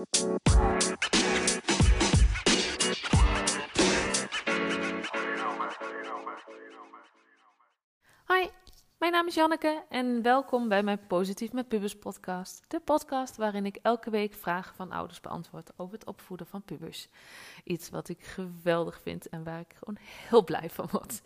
Hoi, mijn naam is Janneke en welkom bij mijn Positief met Pubers podcast. De podcast waarin ik elke week vragen van ouders beantwoord over het opvoeden van pubers. Iets wat ik geweldig vind en waar ik gewoon heel blij van word.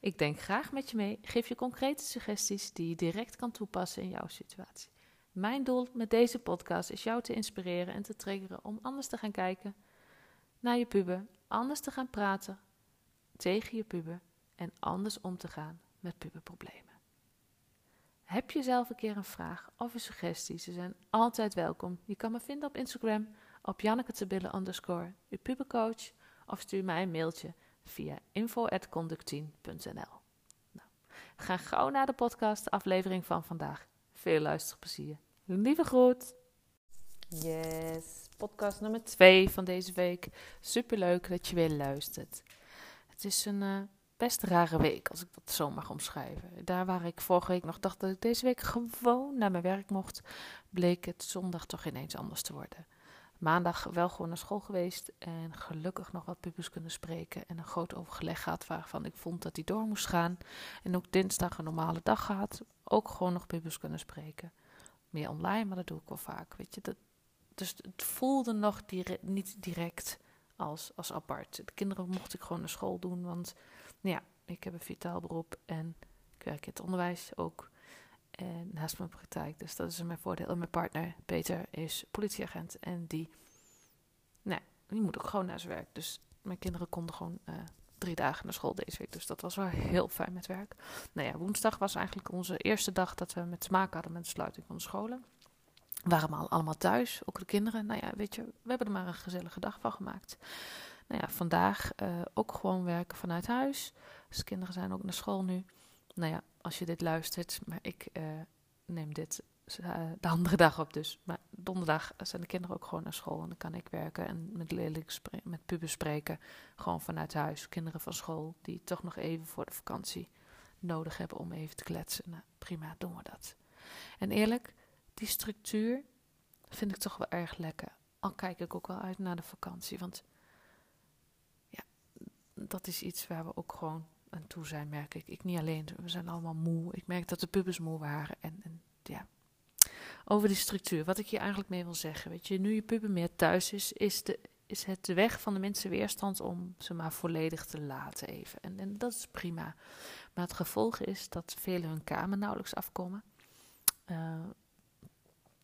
Ik denk graag met je mee, geef je concrete suggesties die je direct kan toepassen in jouw situatie. Mijn doel met deze podcast is jou te inspireren en te triggeren om anders te gaan kijken naar je puber, anders te gaan praten tegen je puber en anders om te gaan met puberproblemen. Heb je zelf een keer een vraag of een suggestie? Ze zijn altijd welkom. Je kan me vinden op Instagram op Janneke underscore, je pubercoach, of stuur mij een mailtje via info.conductien.nl. Nou, gaan gauw naar de podcast, aflevering van vandaag. Veel luisterplezier. Lieve groet. Yes, podcast nummer 2 van deze week. Superleuk dat je weer luistert. Het is een uh, best rare week, als ik dat zo mag omschrijven. Daar waar ik vorige week nog dacht dat ik deze week gewoon naar mijn werk mocht, bleek het zondag toch ineens anders te worden. Maandag wel gewoon naar school geweest en gelukkig nog wat pubers kunnen spreken en een groot overleg gehad waarvan ik vond dat die door moest gaan. En ook dinsdag een normale dag gehad, ook gewoon nog pubers kunnen spreken. Meer online, maar dat doe ik wel vaak, weet je. Dat, dus het voelde nog niet direct als, als apart. De kinderen mocht ik gewoon naar school doen, want ja, ik heb een vitaal beroep en ik werk in het onderwijs ook. En naast mijn praktijk, dus dat is mijn voordeel. En mijn partner, Peter, is politieagent en die, nee, die moet ook gewoon naar zijn werk. Dus mijn kinderen konden gewoon uh, drie dagen naar school deze week. Dus dat was wel heel fijn met werk. Nou ja, woensdag was eigenlijk onze eerste dag dat we met smaak hadden met de sluiting van de scholen. We waren allemaal, allemaal thuis, ook de kinderen. Nou ja, weet je, we hebben er maar een gezellige dag van gemaakt. Nou ja, vandaag uh, ook gewoon werken vanuit huis. Dus de kinderen zijn ook naar school nu. Nou ja, als je dit luistert, maar ik uh, neem dit uh, de andere dag op dus. Maar donderdag zijn de kinderen ook gewoon naar school en dan kan ik werken en met leerlingen met pubers spreken. Gewoon vanuit huis. Kinderen van school die toch nog even voor de vakantie nodig hebben om even te kletsen. Nou, prima, doen we dat. En eerlijk, die structuur vind ik toch wel erg lekker. Al kijk ik ook wel uit naar de vakantie, want dat is iets waar we ook gewoon aan toe zijn, merk ik. Ik niet alleen, we zijn allemaal moe. Ik merk dat de pubers moe waren. En, en ja, over die structuur. Wat ik hier eigenlijk mee wil zeggen, weet je, nu je puber meer thuis is, is, de, is het de weg van de minste weerstand om ze maar volledig te laten even. En, en dat is prima. Maar het gevolg is dat velen hun kamer nauwelijks afkomen. Uh,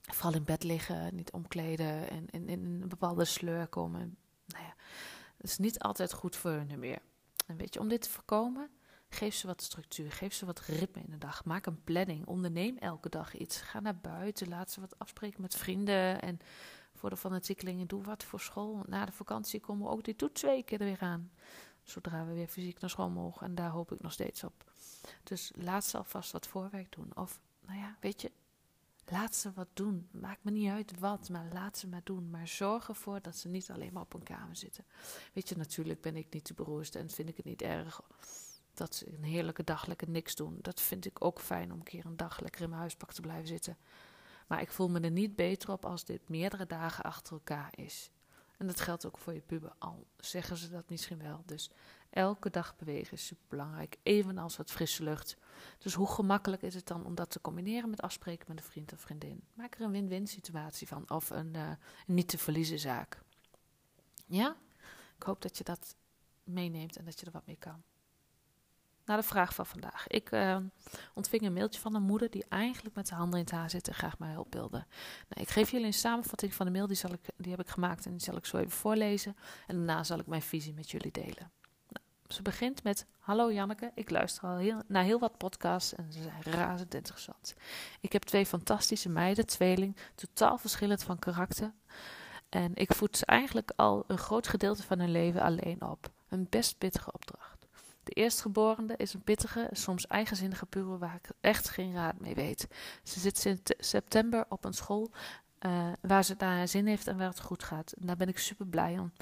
vooral in bed liggen, niet omkleden en in een bepaalde sleur komen. Nou ja, dat is niet altijd goed voor hun meer. Weet je, om dit te voorkomen, geef ze wat structuur, geef ze wat ritme in de dag. Maak een planning, onderneem elke dag iets. Ga naar buiten, laat ze wat afspreken met vrienden. En voor de fanatiekelingen, doe wat voor school. Na de vakantie komen we ook die toetsweken er weer aan. Zodra we weer fysiek naar school mogen. En daar hoop ik nog steeds op. Dus laat ze alvast wat voorwerk doen. Of, nou ja, weet je, Laat ze wat doen. Maakt me niet uit wat, maar laat ze maar doen. Maar zorg ervoor dat ze niet alleen maar op een kamer zitten. Weet je, natuurlijk ben ik niet de beroerste en vind ik het niet erg dat ze een heerlijke dag lekker niks doen. Dat vind ik ook fijn om een keer een dag lekker in mijn huispak te blijven zitten. Maar ik voel me er niet beter op als dit meerdere dagen achter elkaar is. En dat geldt ook voor je puber, al zeggen ze dat misschien wel. Dus elke dag bewegen is super belangrijk, evenals wat frisse lucht. Dus hoe gemakkelijk is het dan om dat te combineren met afspreken met een vriend of vriendin? Maak er een win-win situatie van, of een, uh, niet te verliezen zaak. Ja? Ik hoop dat je dat meeneemt en dat je er wat mee kan. Naar de vraag van vandaag. Ik uh, ontving een mailtje van een moeder die eigenlijk met de handen in het haar zit en graag mij hulp wilde. Nou, ik geef jullie een samenvatting van de mail, die, zal ik, die heb ik gemaakt en die zal ik zo even voorlezen. En daarna zal ik mijn visie met jullie delen. Ze begint met: Hallo Janneke, ik luister al heel, naar heel wat podcasts en ze zijn razend interessant. Ik heb twee fantastische meiden, tweeling, totaal verschillend van karakter. En ik voed ze eigenlijk al een groot gedeelte van hun leven alleen op. Een best pittige opdracht. De eerstgeborene is een pittige, soms eigenzinnige puber waar ik echt geen raad mee weet. Ze zit sinds september op een school uh, waar ze naar zin heeft en waar het goed gaat. En daar ben ik super blij om.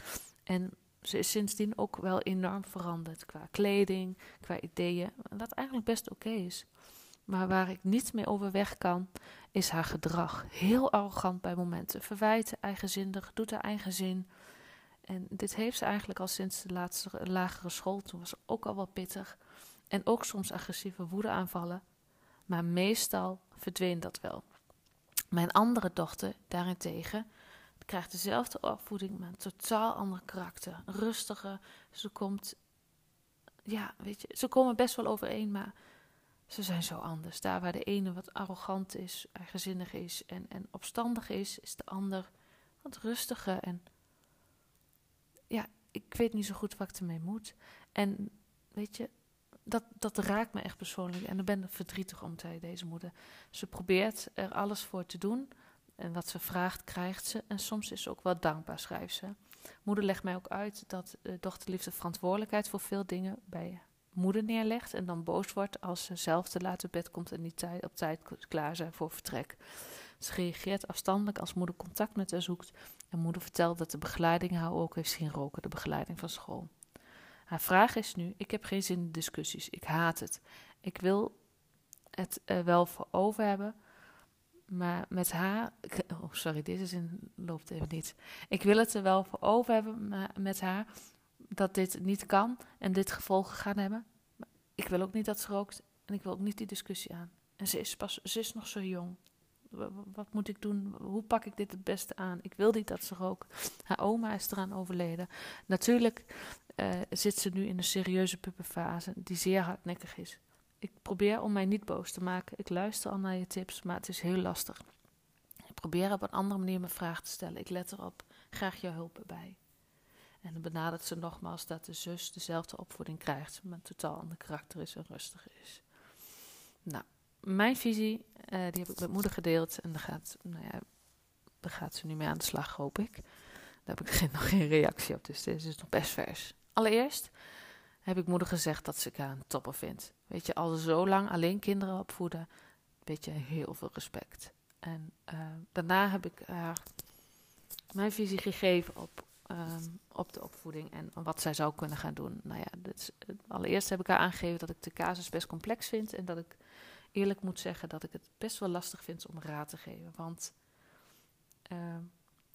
En ze is sindsdien ook wel enorm veranderd qua kleding, qua ideeën. Wat eigenlijk best oké is. Maar waar ik niet mee overweg kan, is haar gedrag. Heel arrogant bij momenten. Verwijten, eigenzinnig, doet haar eigen zin. En dit heeft ze eigenlijk al sinds de laatste lagere school. Toen was ze ook al wat pittig. En ook soms agressieve woedeaanvallen. Maar meestal verdween dat wel. Mijn andere dochter daarentegen krijgt dezelfde opvoeding, maar een totaal ander karakter. Rustige, ze komt, ja, weet je, ze komen best wel overeen, maar ze zijn zo anders. Daar waar de ene wat arrogant is, eigenzinnig is en, en opstandig is, is de ander wat rustiger. En ja, ik weet niet zo goed wat ik ermee moet. En weet je, dat, dat raakt me echt persoonlijk. En ik ben ik verdrietig om, zei deze moeder. Ze probeert er alles voor te doen. En wat ze vraagt, krijgt ze. En soms is ze ook wel dankbaar, schrijft ze. Moeder legt mij ook uit dat de dochterliefde verantwoordelijkheid voor veel dingen bij moeder neerlegt. En dan boos wordt als ze zelf te laat op bed komt en niet op tijd klaar zijn voor vertrek. Ze reageert afstandelijk als moeder contact met haar zoekt. En moeder vertelt dat de begeleiding haar ook heeft zien roken, de begeleiding van school. Haar vraag is nu: Ik heb geen zin in discussies. Ik haat het. Ik wil het wel voor over hebben. Maar met haar. Oh, sorry, deze zin loopt even niet. Ik wil het er wel voor over hebben met haar. Dat dit niet kan en dit gevolgen gaan hebben. Ik wil ook niet dat ze rookt. En ik wil ook niet die discussie aan. En ze is, pas, ze is nog zo jong. Wat moet ik doen? Hoe pak ik dit het beste aan? Ik wil niet dat ze rookt. Haar oma is eraan overleden. Natuurlijk uh, zit ze nu in een serieuze puberfase die zeer hardnekkig is. Ik probeer om mij niet boos te maken. Ik luister al naar je tips, maar het is heel lastig. Ik probeer op een andere manier mijn vraag te stellen. Ik let erop. Graag jouw hulp erbij. En dan benadert ze nogmaals dat de zus dezelfde opvoeding krijgt, maar totaal ander karakter is en rustiger is. Nou, mijn visie, uh, die heb ik met moeder gedeeld en daar gaat, nou ja, daar gaat ze nu mee aan de slag, hoop ik. Daar heb ik nog geen reactie op, dus dit is nog best vers. Allereerst heb ik moeder gezegd dat ze haar een topper vindt. Weet je, al zo lang alleen kinderen opvoeden, weet je, heel veel respect. En uh, daarna heb ik haar mijn visie gegeven op, um, op de opvoeding en wat zij zou kunnen gaan doen. Nou ja, allereerst heb ik haar aangegeven dat ik de casus best complex vind en dat ik eerlijk moet zeggen dat ik het best wel lastig vind om raad te geven. Want uh,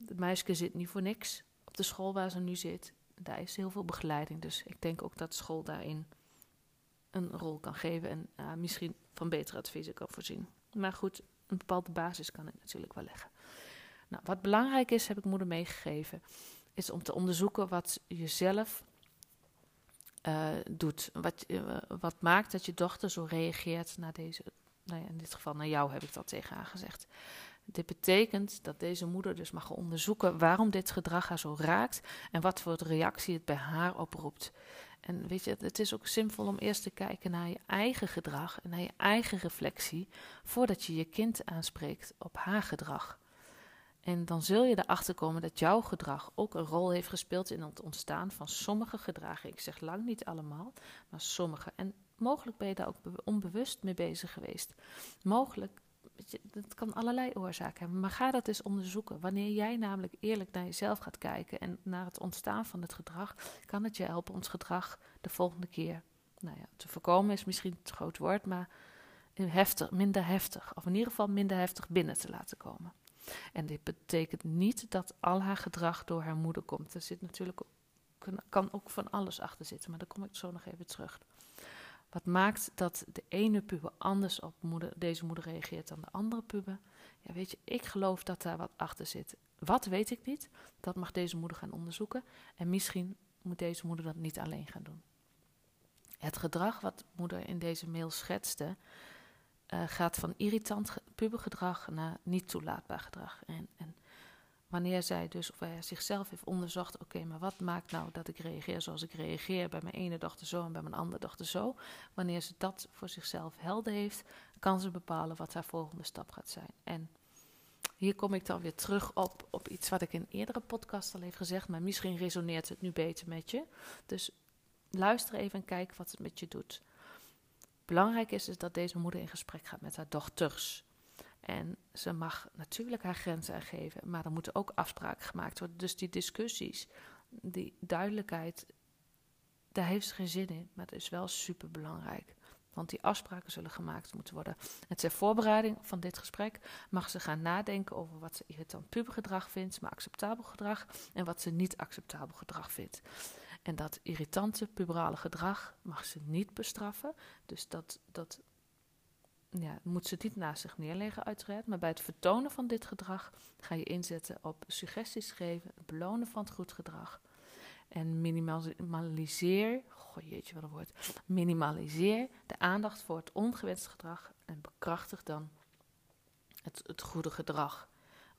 het meisje zit niet voor niks op de school waar ze nu zit daar is heel veel begeleiding. Dus ik denk ook dat school daarin een rol kan geven en uh, misschien van betere adviezen kan voorzien. Maar goed, een bepaalde basis kan ik natuurlijk wel leggen. Nou, wat belangrijk is, heb ik moeder meegegeven, is om te onderzoeken wat je zelf uh, doet. Wat, uh, wat maakt dat je dochter zo reageert naar deze, nou ja, in dit geval naar jou heb ik dat tegen haar gezegd. Dit betekent dat deze moeder dus mag onderzoeken waarom dit gedrag haar zo raakt en wat voor reactie het bij haar oproept. En weet je, het is ook zinvol om eerst te kijken naar je eigen gedrag en naar je eigen reflectie voordat je je kind aanspreekt op haar gedrag. En dan zul je erachter komen dat jouw gedrag ook een rol heeft gespeeld in het ontstaan van sommige gedragen. Ik zeg lang niet allemaal, maar sommige. En mogelijk ben je daar ook onbewust mee bezig geweest. Mogelijk dat kan allerlei oorzaken hebben. Maar ga dat eens onderzoeken. Wanneer jij namelijk eerlijk naar jezelf gaat kijken en naar het ontstaan van het gedrag, kan het je helpen ons gedrag de volgende keer nou ja, te voorkomen is misschien het groot woord, maar heftig, minder heftig. Of in ieder geval minder heftig binnen te laten komen. En dit betekent niet dat al haar gedrag door haar moeder komt. Er zit natuurlijk, kan ook van alles achter zitten, maar daar kom ik zo nog even terug. Wat maakt dat de ene puber anders op moeder, deze moeder reageert dan de andere puber? Ja, weet je, ik geloof dat daar wat achter zit. Wat weet ik niet? Dat mag deze moeder gaan onderzoeken. En misschien moet deze moeder dat niet alleen gaan doen. Het gedrag wat moeder in deze mail schetste, uh, gaat van irritant pubergedrag naar niet toelaatbaar gedrag. En, en Wanneer zij dus, of hij zichzelf heeft onderzocht, oké, maar wat maakt nou dat ik reageer zoals ik reageer bij mijn ene dochter zo en bij mijn andere dochter zo. Wanneer ze dat voor zichzelf helder heeft, kan ze bepalen wat haar volgende stap gaat zijn. En hier kom ik dan weer terug op, op iets wat ik in eerdere podcast al heb gezegd, maar misschien resoneert het nu beter met je. Dus luister even en kijk wat het met je doet. Belangrijk is dus dat deze moeder in gesprek gaat met haar dochters. En ze mag natuurlijk haar grenzen aangeven, maar er moeten ook afspraken gemaakt worden. Dus die discussies, die duidelijkheid, daar heeft ze geen zin in, maar het is wel super belangrijk. Want die afspraken zullen gemaakt moeten worden. En ter voorbereiding van dit gesprek mag ze gaan nadenken over wat ze irritant pubergedrag vindt, maar acceptabel gedrag, en wat ze niet acceptabel gedrag vindt. En dat irritante puberale gedrag mag ze niet bestraffen. Dus dat, dat ja, moet ze niet naast zich neerleggen, uiteraard. Maar bij het vertonen van dit gedrag ga je inzetten op suggesties geven, het belonen van het goed gedrag. En minimaliseer, goh jeetje wat een woord, minimaliseer de aandacht voor het ongewenst gedrag en bekrachtig dan het, het goede gedrag.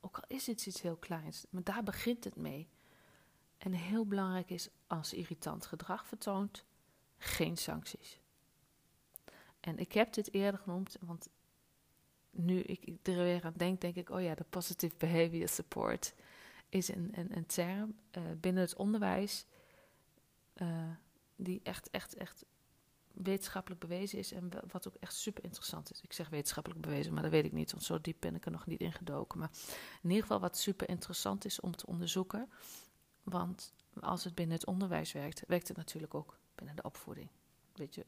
Ook al is het iets heel kleins, maar daar begint het mee. En heel belangrijk is, als irritant gedrag vertoont, geen sancties. En ik heb dit eerder genoemd, want nu ik er weer aan denk, denk ik, oh ja, de positive behavior support is een, een, een term uh, binnen het onderwijs uh, die echt, echt, echt wetenschappelijk bewezen is en wat ook echt super interessant is. Ik zeg wetenschappelijk bewezen, maar dat weet ik niet, want zo diep ben ik er nog niet in gedoken. Maar in ieder geval wat super interessant is om te onderzoeken, want als het binnen het onderwijs werkt, werkt het natuurlijk ook binnen de opvoeding. Weet je,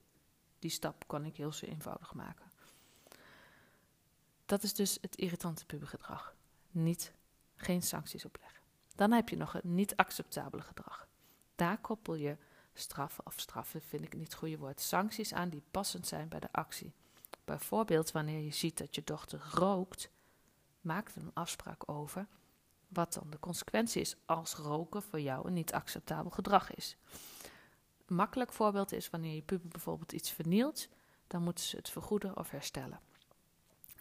die stap kan ik heel eenvoudig maken. Dat is dus het irritante pubergedrag. Niet, geen sancties opleggen. Dan heb je nog het niet acceptabele gedrag. Daar koppel je straffen, of straffen vind ik niet het goede woord, sancties aan die passend zijn bij de actie. Bijvoorbeeld wanneer je ziet dat je dochter rookt, maak er een afspraak over wat dan de consequentie is als roken voor jou een niet acceptabel gedrag is. Makkelijk voorbeeld is wanneer je puber bijvoorbeeld iets vernielt, dan moeten ze het vergoeden of herstellen.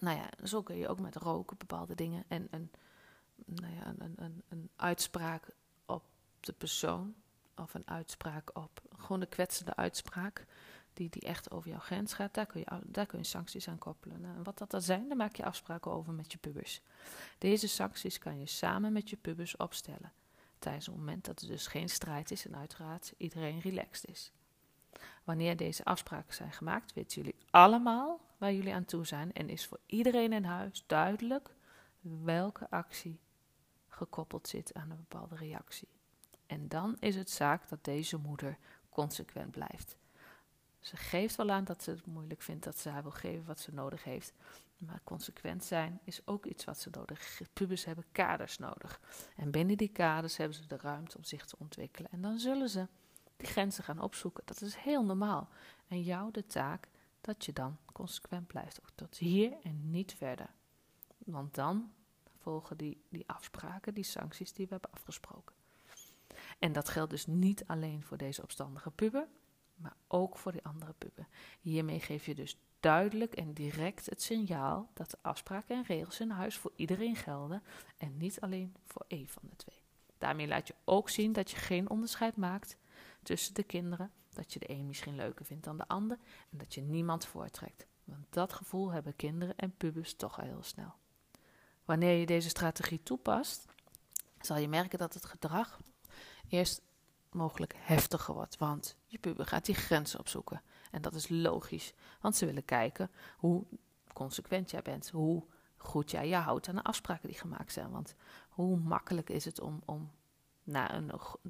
Nou ja, zo kun je ook met roken bepaalde dingen en een, nou ja, een, een, een uitspraak op de persoon of een uitspraak op, gewoon een kwetsende uitspraak die, die echt over jouw grens gaat, daar kun je, daar kun je sancties aan koppelen. Nou, en wat dat dan zijn, daar maak je afspraken over met je pubers. Deze sancties kan je samen met je pubers opstellen tijdens het moment dat er dus geen strijd is en uiteraard iedereen relaxed is. Wanneer deze afspraken zijn gemaakt, weten jullie allemaal waar jullie aan toe zijn en is voor iedereen in huis duidelijk welke actie gekoppeld zit aan een bepaalde reactie. En dan is het zaak dat deze moeder consequent blijft. Ze geeft wel aan dat ze het moeilijk vindt dat ze haar wil geven wat ze nodig heeft. Maar consequent zijn is ook iets wat ze nodig. Pubers hebben kaders nodig. En binnen die kaders hebben ze de ruimte om zich te ontwikkelen. En dan zullen ze die grenzen gaan opzoeken. Dat is heel normaal. En jou de taak dat je dan consequent blijft. Tot hier en niet verder. Want dan volgen die, die afspraken, die sancties die we hebben afgesproken. En dat geldt dus niet alleen voor deze opstandige puber, maar ook voor die andere puber. Hiermee geef je dus duidelijk en direct het signaal dat de afspraken en regels in huis voor iedereen gelden en niet alleen voor één van de twee. Daarmee laat je ook zien dat je geen onderscheid maakt tussen de kinderen, dat je de een misschien leuker vindt dan de ander en dat je niemand voortrekt. Want dat gevoel hebben kinderen en pubers toch al heel snel. Wanneer je deze strategie toepast, zal je merken dat het gedrag eerst mogelijk heftiger wordt. Want je puber gaat die grenzen opzoeken. En dat is logisch, want ze willen kijken hoe consequent jij bent, hoe goed jij je houdt aan de afspraken die gemaakt zijn. Want hoe makkelijk is het om, om na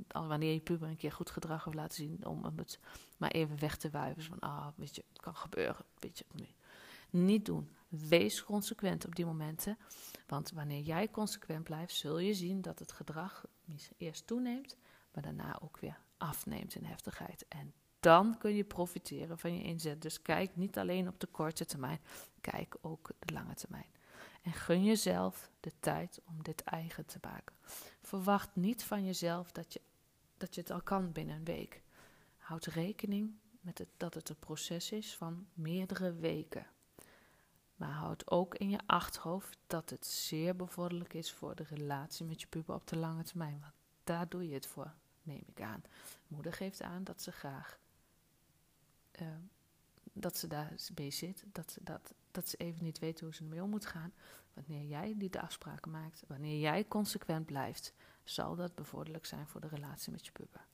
wanneer je puber een keer goed gedrag heeft laten zien, om het maar even weg te wuiven. Van, ah, weet je, het kan gebeuren, weet je. Niet doen. Wees consequent op die momenten. Want wanneer jij consequent blijft, zul je zien dat het gedrag eerst toeneemt maar daarna ook weer afneemt in heftigheid. En dan kun je profiteren van je inzet. Dus kijk niet alleen op de korte termijn, kijk ook de lange termijn. En gun jezelf de tijd om dit eigen te maken. Verwacht niet van jezelf dat je, dat je het al kan binnen een week. Houd rekening met het, dat het een proces is van meerdere weken. Maar houd ook in je achterhoofd dat het zeer bevorderlijk is voor de relatie met je puber op de lange termijn. Want daar doe je het voor neem ik aan. Moeder geeft aan dat ze graag uh, dat ze daar bij zit, dat ze, dat, dat ze even niet weet hoe ze ermee om moet gaan. Wanneer jij die de afspraken maakt, wanneer jij consequent blijft, zal dat bevorderlijk zijn voor de relatie met je puber.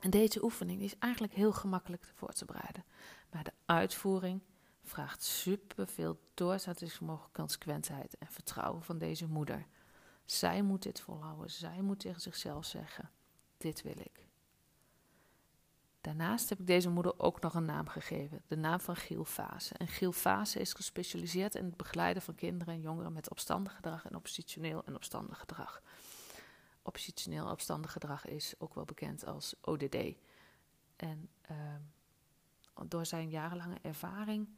En deze oefening is eigenlijk heel gemakkelijk voor te bereiden. Maar de uitvoering vraagt superveel doorzettingsvermogen, consequentheid en vertrouwen van deze moeder. Zij moet dit volhouden. Zij moet tegen zichzelf zeggen: Dit wil ik. Daarnaast heb ik deze moeder ook nog een naam gegeven, de naam van Giel Fase. En Giel Fase is gespecialiseerd in het begeleiden van kinderen en jongeren met opstandig gedrag en oppositioneel en opstandig gedrag. Oppositioneel opstandig gedrag is ook wel bekend als ODD. En uh, door zijn jarenlange ervaring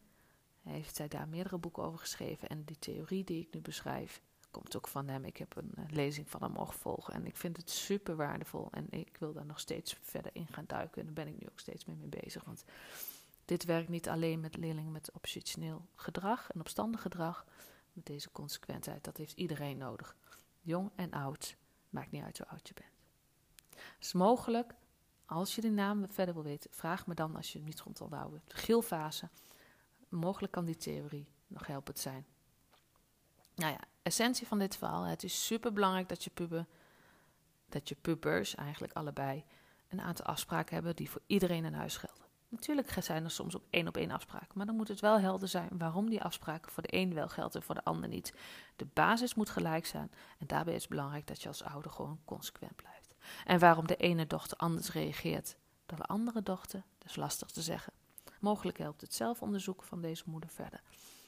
heeft hij daar meerdere boeken over geschreven. En die theorie die ik nu beschrijf, komt ook van hem. Ik heb een lezing van hem mogen en ik vind het super waardevol. En ik wil daar nog steeds verder in gaan duiken. En daar ben ik nu ook steeds mee, mee bezig. Want dit werkt niet alleen met leerlingen met oppositioneel gedrag en opstandig gedrag. Met deze consequentheid, dat heeft iedereen nodig. Jong en oud, maakt niet uit hoe oud je bent. Is mogelijk, als je die naam verder wil weten, vraag me dan als je hem niet rond onthouden. De gilfase, mogelijk kan die theorie nog helpend zijn. Nou ja, essentie van dit verhaal. Het is super belangrijk dat je puber, dat je pubers eigenlijk allebei een aantal afspraken hebben die voor iedereen in huis gelden. Natuurlijk zijn er soms ook één op één afspraken, maar dan moet het wel helder zijn waarom die afspraken voor de een wel gelden en voor de ander niet. De basis moet gelijk zijn en daarbij is het belangrijk dat je als ouder gewoon consequent blijft. En waarom de ene dochter anders reageert dan de andere dochter, dat is lastig te zeggen. Mogelijk helpt het zelfonderzoek van deze moeder verder.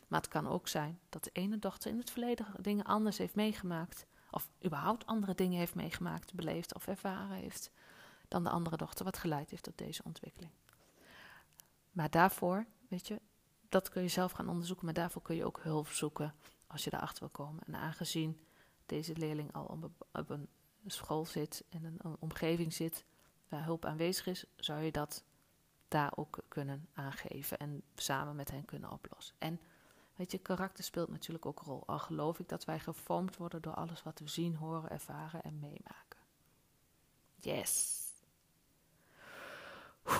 Maar het kan ook zijn dat de ene dochter in het verleden dingen anders heeft meegemaakt. Of überhaupt andere dingen heeft meegemaakt, beleefd of ervaren heeft. Dan de andere dochter, wat geleid heeft tot deze ontwikkeling. Maar daarvoor, weet je, dat kun je zelf gaan onderzoeken. Maar daarvoor kun je ook hulp zoeken als je erachter wil komen. En aangezien deze leerling al op een school zit, in een omgeving zit waar hulp aanwezig is, zou je dat daar ook kunnen aangeven en samen met hen kunnen oplossen. En Weet je, karakter speelt natuurlijk ook een rol. Al geloof ik dat wij gevormd worden door alles wat we zien, horen, ervaren en meemaken. Yes.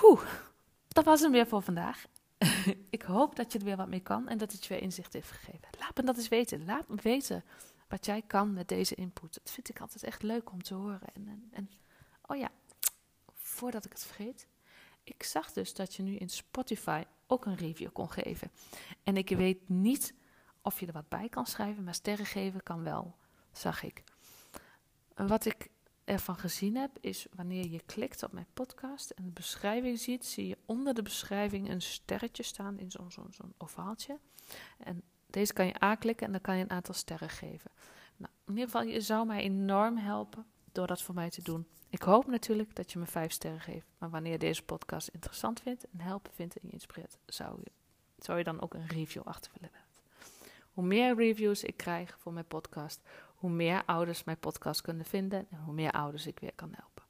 Oeh, dat was hem weer voor vandaag. ik hoop dat je er weer wat mee kan en dat het je weer inzicht heeft gegeven. Laat me dat eens weten. Laat me weten wat jij kan met deze input. Dat vind ik altijd echt leuk om te horen. En, en, en oh ja, voordat ik het vergeet. Ik zag dus dat je nu in Spotify ook een review kon geven. En ik weet niet of je er wat bij kan schrijven, maar sterren geven kan wel, zag ik. Wat ik ervan gezien heb, is wanneer je klikt op mijn podcast en de beschrijving ziet, zie je onder de beschrijving een sterretje staan in zo'n zo'n zo'n ovaaltje. En deze kan je aanklikken en dan kan je een aantal sterren geven. Nou, in ieder geval, je zou mij enorm helpen door dat voor mij te doen. Ik hoop natuurlijk dat je me vijf sterren geeft. Maar wanneer je deze podcast interessant vindt en helpen vindt en je inspireert, zou je, zou je dan ook een review achter willen laten. Hoe meer reviews ik krijg voor mijn podcast, hoe meer ouders mijn podcast kunnen vinden en hoe meer ouders ik weer kan helpen.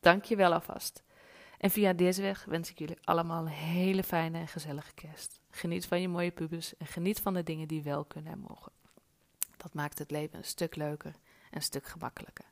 Dank je wel alvast. En via deze weg wens ik jullie allemaal een hele fijne en gezellige kerst. Geniet van je mooie pubers en geniet van de dingen die wel kunnen en mogen. Dat maakt het leven een stuk leuker en een stuk gemakkelijker.